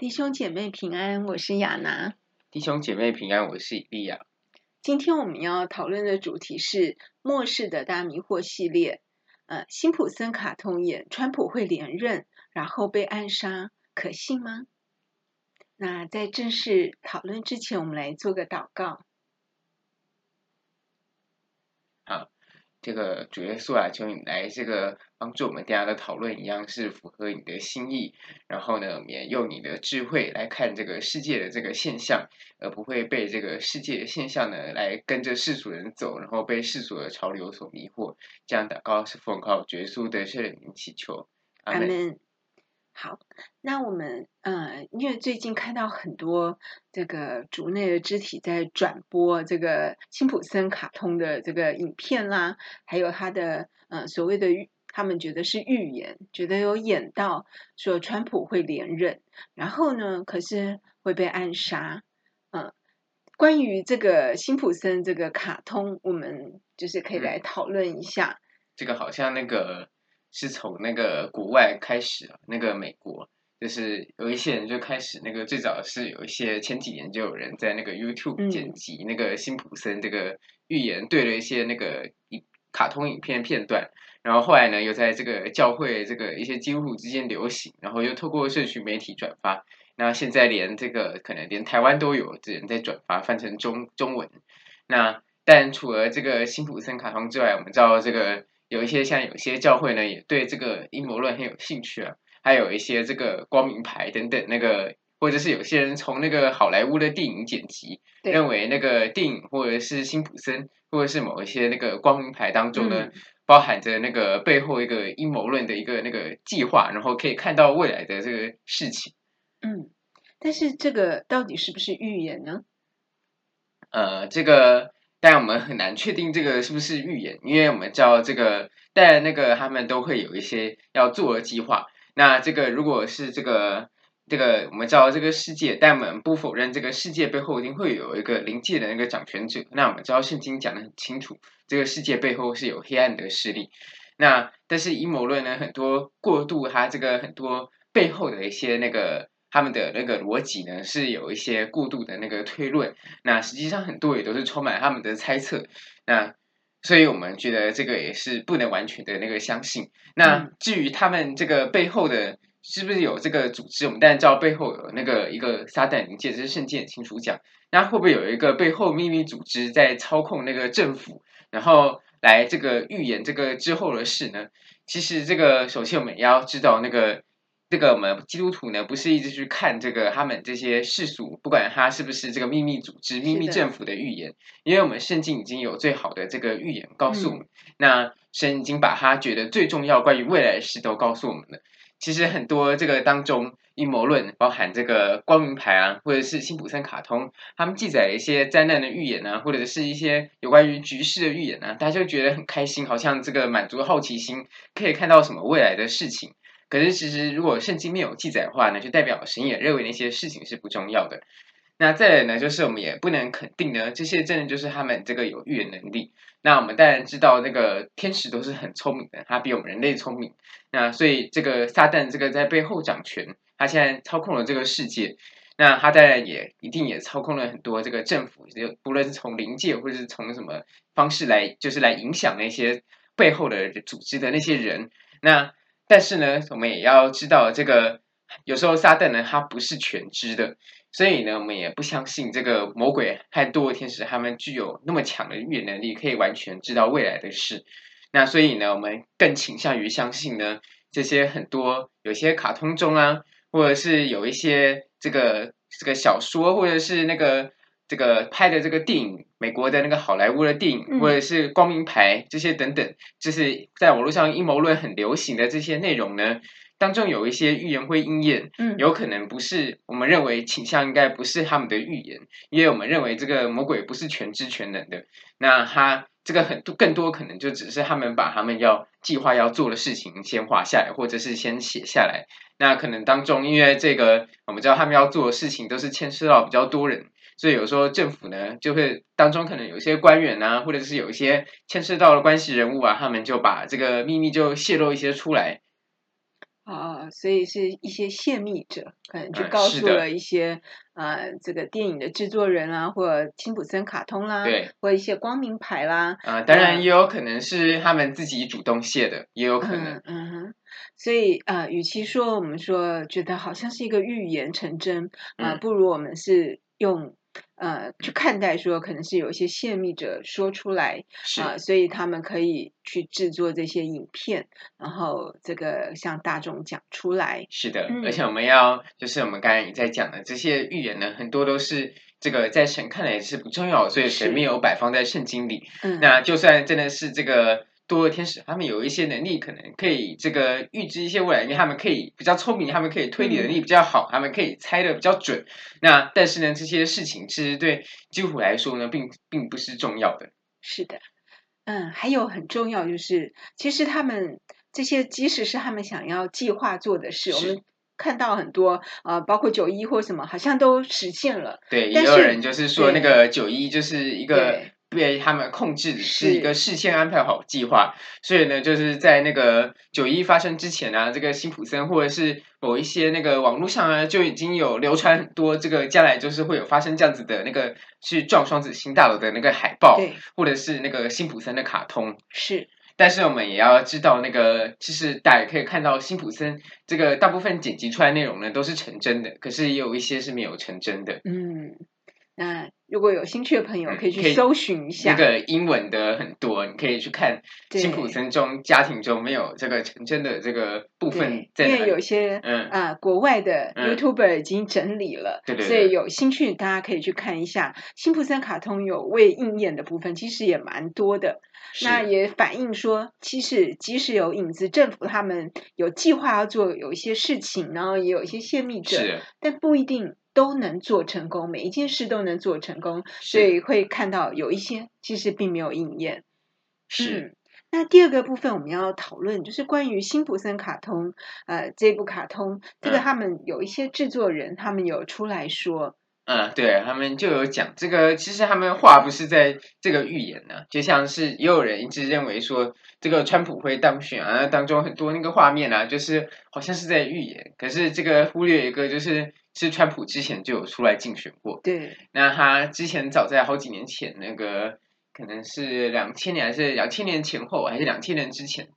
弟兄姐妹平安，我是亚拿。弟兄姐妹平安，我是以利亚。今天我们要讨论的主题是末世的大迷惑系列。呃，辛普森卡通演川普会连任，然后被暗杀，可信吗？那在正式讨论之前，我们来做个祷告。好。这个主耶稣啊，求你来这个帮助我们大家的讨论一样是符合你的心意，然后呢，也用你的智慧来看这个世界的这个现象，而不会被这个世界的现象呢来跟着世俗人走，然后被世俗的潮流所迷惑。这样祷告是奉靠主耶稣的圣灵祈求，阿门。好，那我们呃，因为最近看到很多这个竹内的肢体在转播这个辛普森卡通的这个影片啦，还有他的呃所谓的，他们觉得是预言，觉得有演到说川普会连任，然后呢，可是会被暗杀。嗯、呃，关于这个辛普森这个卡通，我们就是可以来讨论一下。嗯、这个好像那个。是从那个国外开始，那个美国。就是有一些人就开始那个最早是有一些前几年就有人在那个 YouTube 剪辑那个辛普森这个预言，对了一些那个卡通影片片段，然后后来呢又在这个教会这个一些基督徒之间流行，然后又透过社群媒体转发，那现在连这个可能连台湾都有人在转发翻成中中文，那但除了这个辛普森卡通之外，我们知道这个。有一些像有些教会呢，也对这个阴谋论很有兴趣啊，还有一些这个光明牌等等那个，或者是有些人从那个好莱坞的电影剪辑，认为那个电影或者是辛普森或者是某一些那个光明牌当中呢，嗯、包含着那个背后一个阴谋论的一个那个计划，然后可以看到未来的这个事情。嗯，但是这个到底是不是预言呢？呃，这个。但我们很难确定这个是不是预言，因为我们知道这个，但那个他们都会有一些要做的计划。那这个如果是这个这个，我们知道这个世界，但我们不否认这个世界背后一定会有一个灵界的那个掌权者。那我们知道圣经讲的很清楚，这个世界背后是有黑暗的势力。那但是阴谋论呢，很多过度它这个很多背后的一些那个。他们的那个逻辑呢，是有一些过度的那个推论，那实际上很多也都是充满他们的猜测，那所以我们觉得这个也是不能完全的那个相信。那至于他们这个背后的是不是有这个组织，我们当然知道背后有那个一个撒旦灵界，这是圣经很清楚讲。那会不会有一个背后秘密组织在操控那个政府，然后来这个预言这个之后的事呢？其实这个首先我们也要知道那个。这个我们基督徒呢，不是一直去看这个他们这些世俗，不管他是不是这个秘密组织、秘密政府的预言，因为我们圣经已经有最好的这个预言告诉我们，嗯、那神已经把他觉得最重要关于未来的事都告诉我们了。其实很多这个当中阴谋论，包含这个光明牌啊，或者是辛普森卡通，他们记载一些灾难的预言啊，或者是一些有关于局势的预言啊，大家就觉得很开心，好像这个满足好奇心，可以看到什么未来的事情。可是，其实如果圣经没有记载的话呢，就代表神也认为那些事情是不重要的。那再来呢，就是我们也不能肯定呢，这些真的就是他们这个有预言能力。那我们当然知道，那个天使都是很聪明的，他比我们人类聪明。那所以这个撒旦这个在背后掌权，他现在操控了这个世界。那他当然也一定也操控了很多这个政府，就不论是从灵界或者是从什么方式来，就是来影响那些背后的组织的那些人。那但是呢，我们也要知道，这个有时候撒旦呢，他不是全知的，所以呢，我们也不相信这个魔鬼和堕落天使他们具有那么强的预言能力，可以完全知道未来的事。那所以呢，我们更倾向于相信呢，这些很多有些卡通中啊，或者是有一些这个这个小说，或者是那个。这个拍的这个电影，美国的那个好莱坞的电影，或者是光明牌这些等等，就是在网络上阴谋论很流行的这些内容呢，当中有一些预言会应验，嗯，有可能不是我们认为倾向应该不是他们的预言，因为我们认为这个魔鬼不是全知全能的，那他这个很多更多可能就只是他们把他们要计划要做的事情先画下来，或者是先写下来，那可能当中因为这个我们知道他们要做的事情都是牵涉到比较多人。所以有时候政府呢，就会当中可能有一些官员啊，或者是有一些牵涉到了关系人物啊，他们就把这个秘密就泄露一些出来。啊、哦，所以是一些泄密者可能就告诉了一些、嗯、呃这个电影的制作人啊，或者辛普森卡通啦，对，或一些光明牌啦，啊，当然也有可能是他们自己主动泄的，也有可能。嗯嗯哼，所以呃，与其说我们说觉得好像是一个预言成真啊、呃，不如我们是用。呃，去看待说可能是有一些泄密者说出来啊、呃，所以他们可以去制作这些影片，然后这个向大众讲出来。是的，嗯、而且我们要就是我们刚才也在讲的这些预言呢，很多都是这个在神看来是不重要，所以神没有摆放在圣经里。嗯，那就算真的是这个。多的天使，他们有一些能力，可能可以这个预知一些未来，因为他们可以比较聪明，他们可以推理能力比较好，他们可以猜的比较准。那但是呢，这些事情其实对基督徒来说呢，并并不是重要的。是的，嗯，还有很重要就是，其实他们这些即使是他们想要计划做的事，我们看到很多呃，包括九一或什么，好像都实现了。对，也有人就是说那个九一就是一个。被他们控制的是一个事先安排好计划，所以呢，就是在那个九一发生之前啊，这个辛普森或者是某一些那个网络上啊，就已经有流传很多这个将来就是会有发生这样子的那个去撞双子星大楼的那个海报，或者是那个辛普森的卡通，是。但是我们也要知道，那个其实大家可以看到辛普森这个大部分剪辑出来内容呢都是成真的，可是也有一些是没有成真的，嗯。那如果有兴趣的朋友，可以去搜寻一下。那个英文的很多，你可以去看。辛普森中家庭中没有这个成真的这个部分在，因为有些嗯啊国外的 YouTuber 已经整理了，对、对、对。所以有兴趣大家可以去看一下。辛普森卡通有未应验的部分，其实也蛮多的。那也反映说，其实即使有影子政府，他们有计划要做有一些事情，然后也有一些泄密者，但不一定。都能做成功，每一件事都能做成功，所以会看到有一些其实并没有应验。是、嗯，那第二个部分我们要讨论就是关于辛普森卡通，呃，这部卡通，这个他们有一些制作人，他们有出来说。嗯，对，他们就有讲这个，其实他们话不是在这个预言呢，就像是也有人一直认为说这个川普会当选啊，当中很多那个画面啊，就是好像是在预言，可是这个忽略一个，就是是川普之前就有出来竞选过，对，那他之前早在好几年前，那个可能是两千年还是两千年前后，还是两千年之前，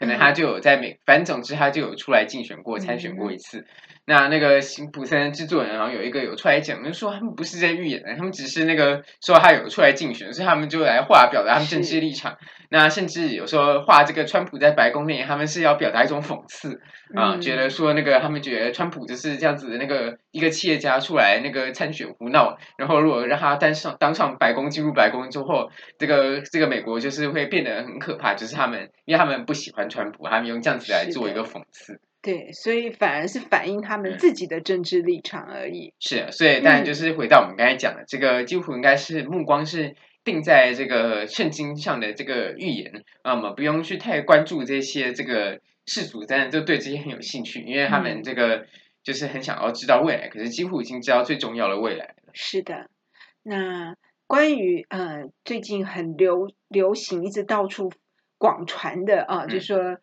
可能他就有在美，反正总之他就有出来竞选过，参选过一次。嗯那那个辛普森制作人，然后有一个有出来讲，就说他们不是在预演的，他们只是那个说他有出来竞选，所以他们就来画表达他们政治立场。那甚至有时候画这个川普在白宫内，他们是要表达一种讽刺啊，觉得说那个他们觉得川普就是这样子的那个一个企业家出来那个参选胡闹，然后如果让他当上当上白宫进入白宫之后，这个这个美国就是会变得很可怕，就是他们因为他们不喜欢川普，他们用这样子来做一个讽刺。对，所以反而是反映他们自己的政治立场而已。嗯、是，所以当然就是回到我们刚才讲的，嗯、这个几乎应该是目光是定在这个圣经上的这个预言那，我们不用去太关注这些这个世俗，当然就对这些很有兴趣，因为他们这个就是很想要知道未来，嗯、可是几乎已经知道最重要的未来了。是的，那关于呃最近很流流行，一直到处广传的啊，就说。嗯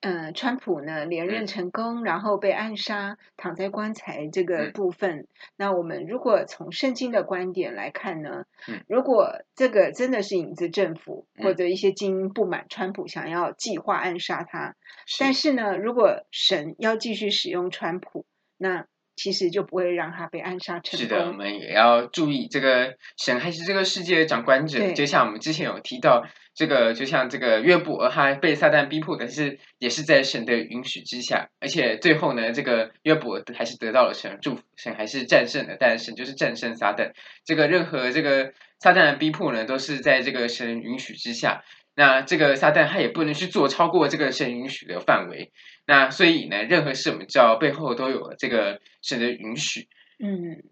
嗯，川普呢连任成功，然后被暗杀，躺在棺材这个部分。那我们如果从圣经的观点来看呢，如果这个真的是影子政府或者一些精英不满川普，想要计划暗杀他，但是呢，如果神要继续使用川普，那其实就不会让他被暗杀成功。是的，我们也要注意，这个神还是这个世界的掌管者。就像我们之前有提到。这个就像这个约伯，他被撒旦逼迫，但是也是在神的允许之下，而且最后呢，这个约伯还是得到了神的祝福，神还是战胜了，但是神就是战胜撒旦。这个任何这个撒旦的逼迫呢，都是在这个神允许之下。那这个撒旦他也不能去做超过这个神允许的范围。那所以呢，任何事我们知道背后都有这个神的允许。嗯。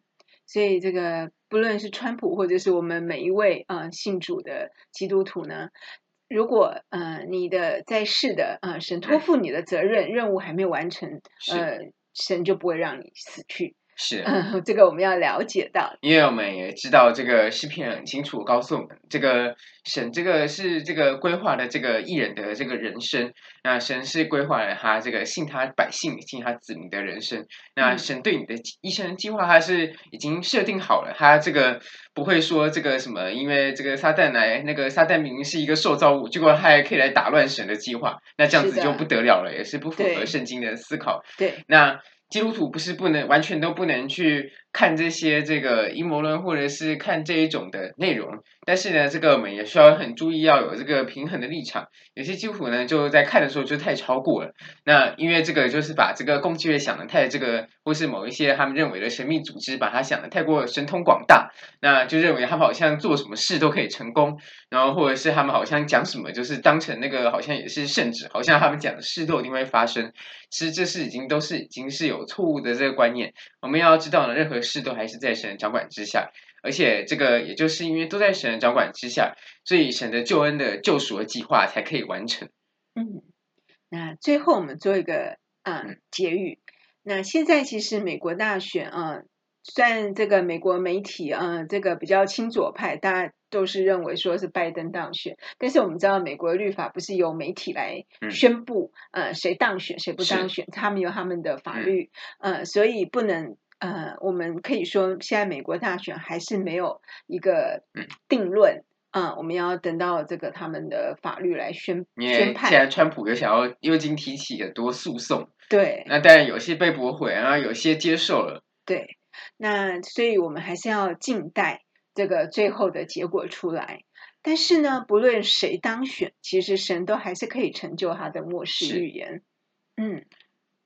所以，这个不论是川普，或者是我们每一位啊、呃、信主的基督徒呢，如果呃你的在世的啊、呃、神托付你的责任任务还没有完成，呃神就不会让你死去。是，嗯，这个我们要了解到，因为我们也知道这个诗篇很清楚告诉我们，这个神这个是这个规划的这个艺人的这个人生，那神是规划了他这个信他百姓、信他子民的人生，那神对你的一生计划他是已经设定好了，他这个不会说这个什么，因为这个撒旦来，那个撒旦明明是一个受造物，结果他还可以来打乱神的计划，那这样子就不得了了，也是不符合圣经的思考。对，那。基督徒不是不能完全都不能去看这些这个阴谋论，或者是看这一种的内容。但是呢，这个我们也需要很注意，要有这个平衡的立场。有些基督徒呢，就在看的时候就太超过了。那因为这个就是把这个共济会想的太这个，或是某一些他们认为的神秘组织，把它想的太过神通广大，那就认为他们好像做什么事都可以成功，然后或者是他们好像讲什么就是当成那个好像也是圣旨，好像他们讲的事都一定会发生。其实这是已经都是已经是有错误的这个观念。我们要知道呢，任何事都还是在神的掌管之下。而且这个也就是因为都在神的掌管之下，所以神的救恩的救赎的计划才可以完成。嗯，那最后我们做一个啊、呃、结语。那现在其实美国大选啊、呃，虽然这个美国媒体啊、呃，这个比较亲左派，大家都是认为说是拜登当选，但是我们知道美国的律法不是由媒体来宣布，嗯、呃，谁当选谁不当选，他们有他们的法律，嗯、呃，所以不能。呃，我们可以说，现在美国大选还是没有一个定论啊。我们要等到这个他们的法律来宣宣判。现在川普又想要又经提起很多诉讼，对，那当然有些被驳回，然后有些接受了。对，那所以我们还是要静待这个最后的结果出来。但是呢，不论谁当选，其实神都还是可以成就他的末世预言。嗯。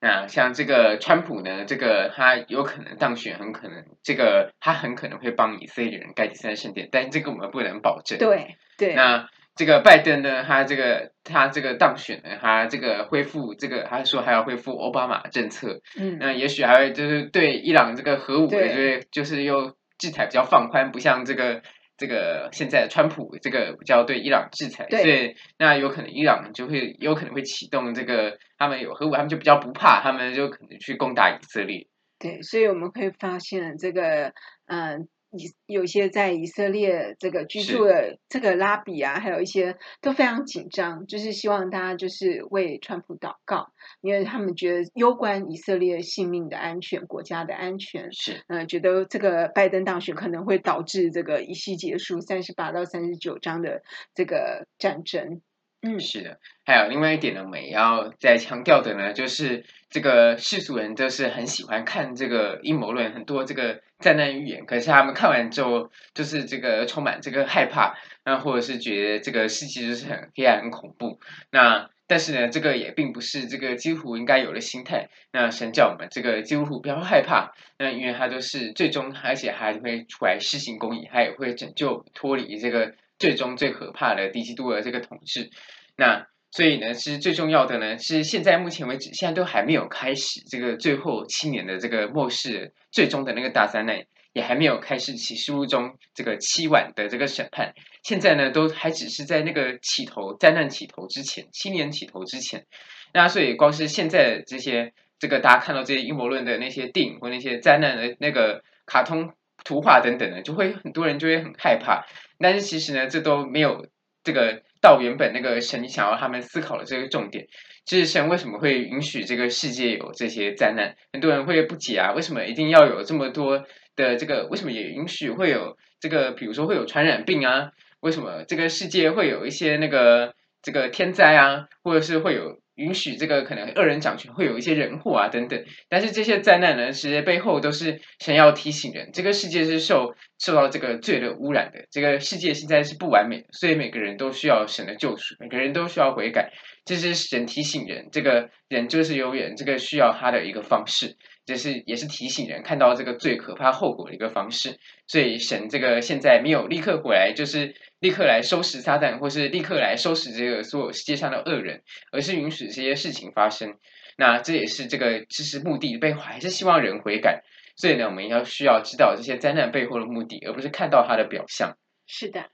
那像这个川普呢，这个他有可能当选，很可能这个他很可能会帮以色列人盖第三圣殿，但这个我们不能保证。对对。那这个拜登呢，他这个他这个当选呢，他这个恢复这个，他说还要恢复奥巴马政策。嗯。那也许还会就是对伊朗这个核武的，就是就是又制裁比较放宽，不像这个。这个现在川普这个比较对伊朗制裁，所以那有可能伊朗就会有可能会启动这个，他们有核武，他们就比较不怕，他们就可能去攻打以色列。对，所以我们会发现这个，嗯。以有些在以色列这个居住的这个拉比啊，还有一些都非常紧张，就是希望大家就是为川普祷告，因为他们觉得攸关以色列性命的安全、国家的安全。是，嗯、呃，觉得这个拜登当选可能会导致这个一系结束三十八到三十九章的这个战争。嗯，是的，还有另外一点呢，我们也要再强调的呢，就是这个世俗人都是很喜欢看这个阴谋论，很多这个灾难预言，可是他们看完之后，就是这个充满这个害怕，那或者是觉得这个世界就是很黑暗、很恐怖。那但是呢，这个也并不是这个基督徒应该有的心态。那神叫我们这个基督徒不要害怕，那因为他都是最终，而且还会出来施行公义，他也会拯救脱离这个。最终最可怕的低基督的这个统治，那所以呢，是最重要的呢，是现在目前为止，现在都还没有开始这个最后七年的这个末世，最终的那个大灾难也还没有开始启示录中这个七晚的这个审判，现在呢，都还只是在那个起头灾难起头之前，七年起头之前，那所以光是现在这些这个大家看到这些阴谋论的那些电影或那些灾难的那个卡通。图画等等的，就会很多人就会很害怕。但是其实呢，这都没有这个到原本那个神想要他们思考的这个重点，就是神为什么会允许这个世界有这些灾难？很多人会不解啊，为什么一定要有这么多的这个？为什么也允许会有这个？比如说会有传染病啊？为什么这个世界会有一些那个这个天灾啊？或者是会有？允许这个可能恶人掌权，会有一些人祸啊等等，但是这些灾难呢，其实背后都是神要提醒人，这个世界是受受到这个罪的污染的，这个世界现在是不完美的，所以每个人都需要神的救赎，每个人都需要悔改，这是神提醒人，这个人就是永远这个需要他的一个方式。这是也是提醒人看到这个最可怕后果的一个方式，所以神这个现在没有立刻回来，就是立刻来收拾撒旦，或是立刻来收拾这个所有世界上的恶人，而是允许这些事情发生。那这也是这个其实目的背后，还是希望人悔改。所以呢，我们要需要知道这些灾难背后的目的，而不是看到它的表象。是的。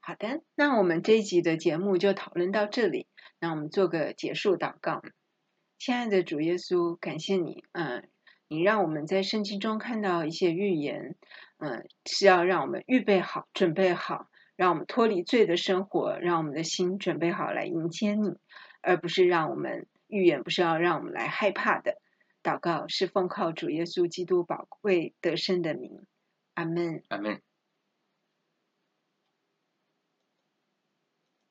好的，那我们这一集的节目就讨论到这里，那我们做个结束祷告。亲爱的主耶稣，感谢你。嗯，你让我们在圣经中看到一些预言，嗯，是要让我们预备好，准备好，让我们脱离罪的生活，让我们的心准备好来迎接你，而不是让我们预言不是要让我们来害怕的。祷告是奉靠主耶稣基督宝贵得胜的名，阿门，阿门。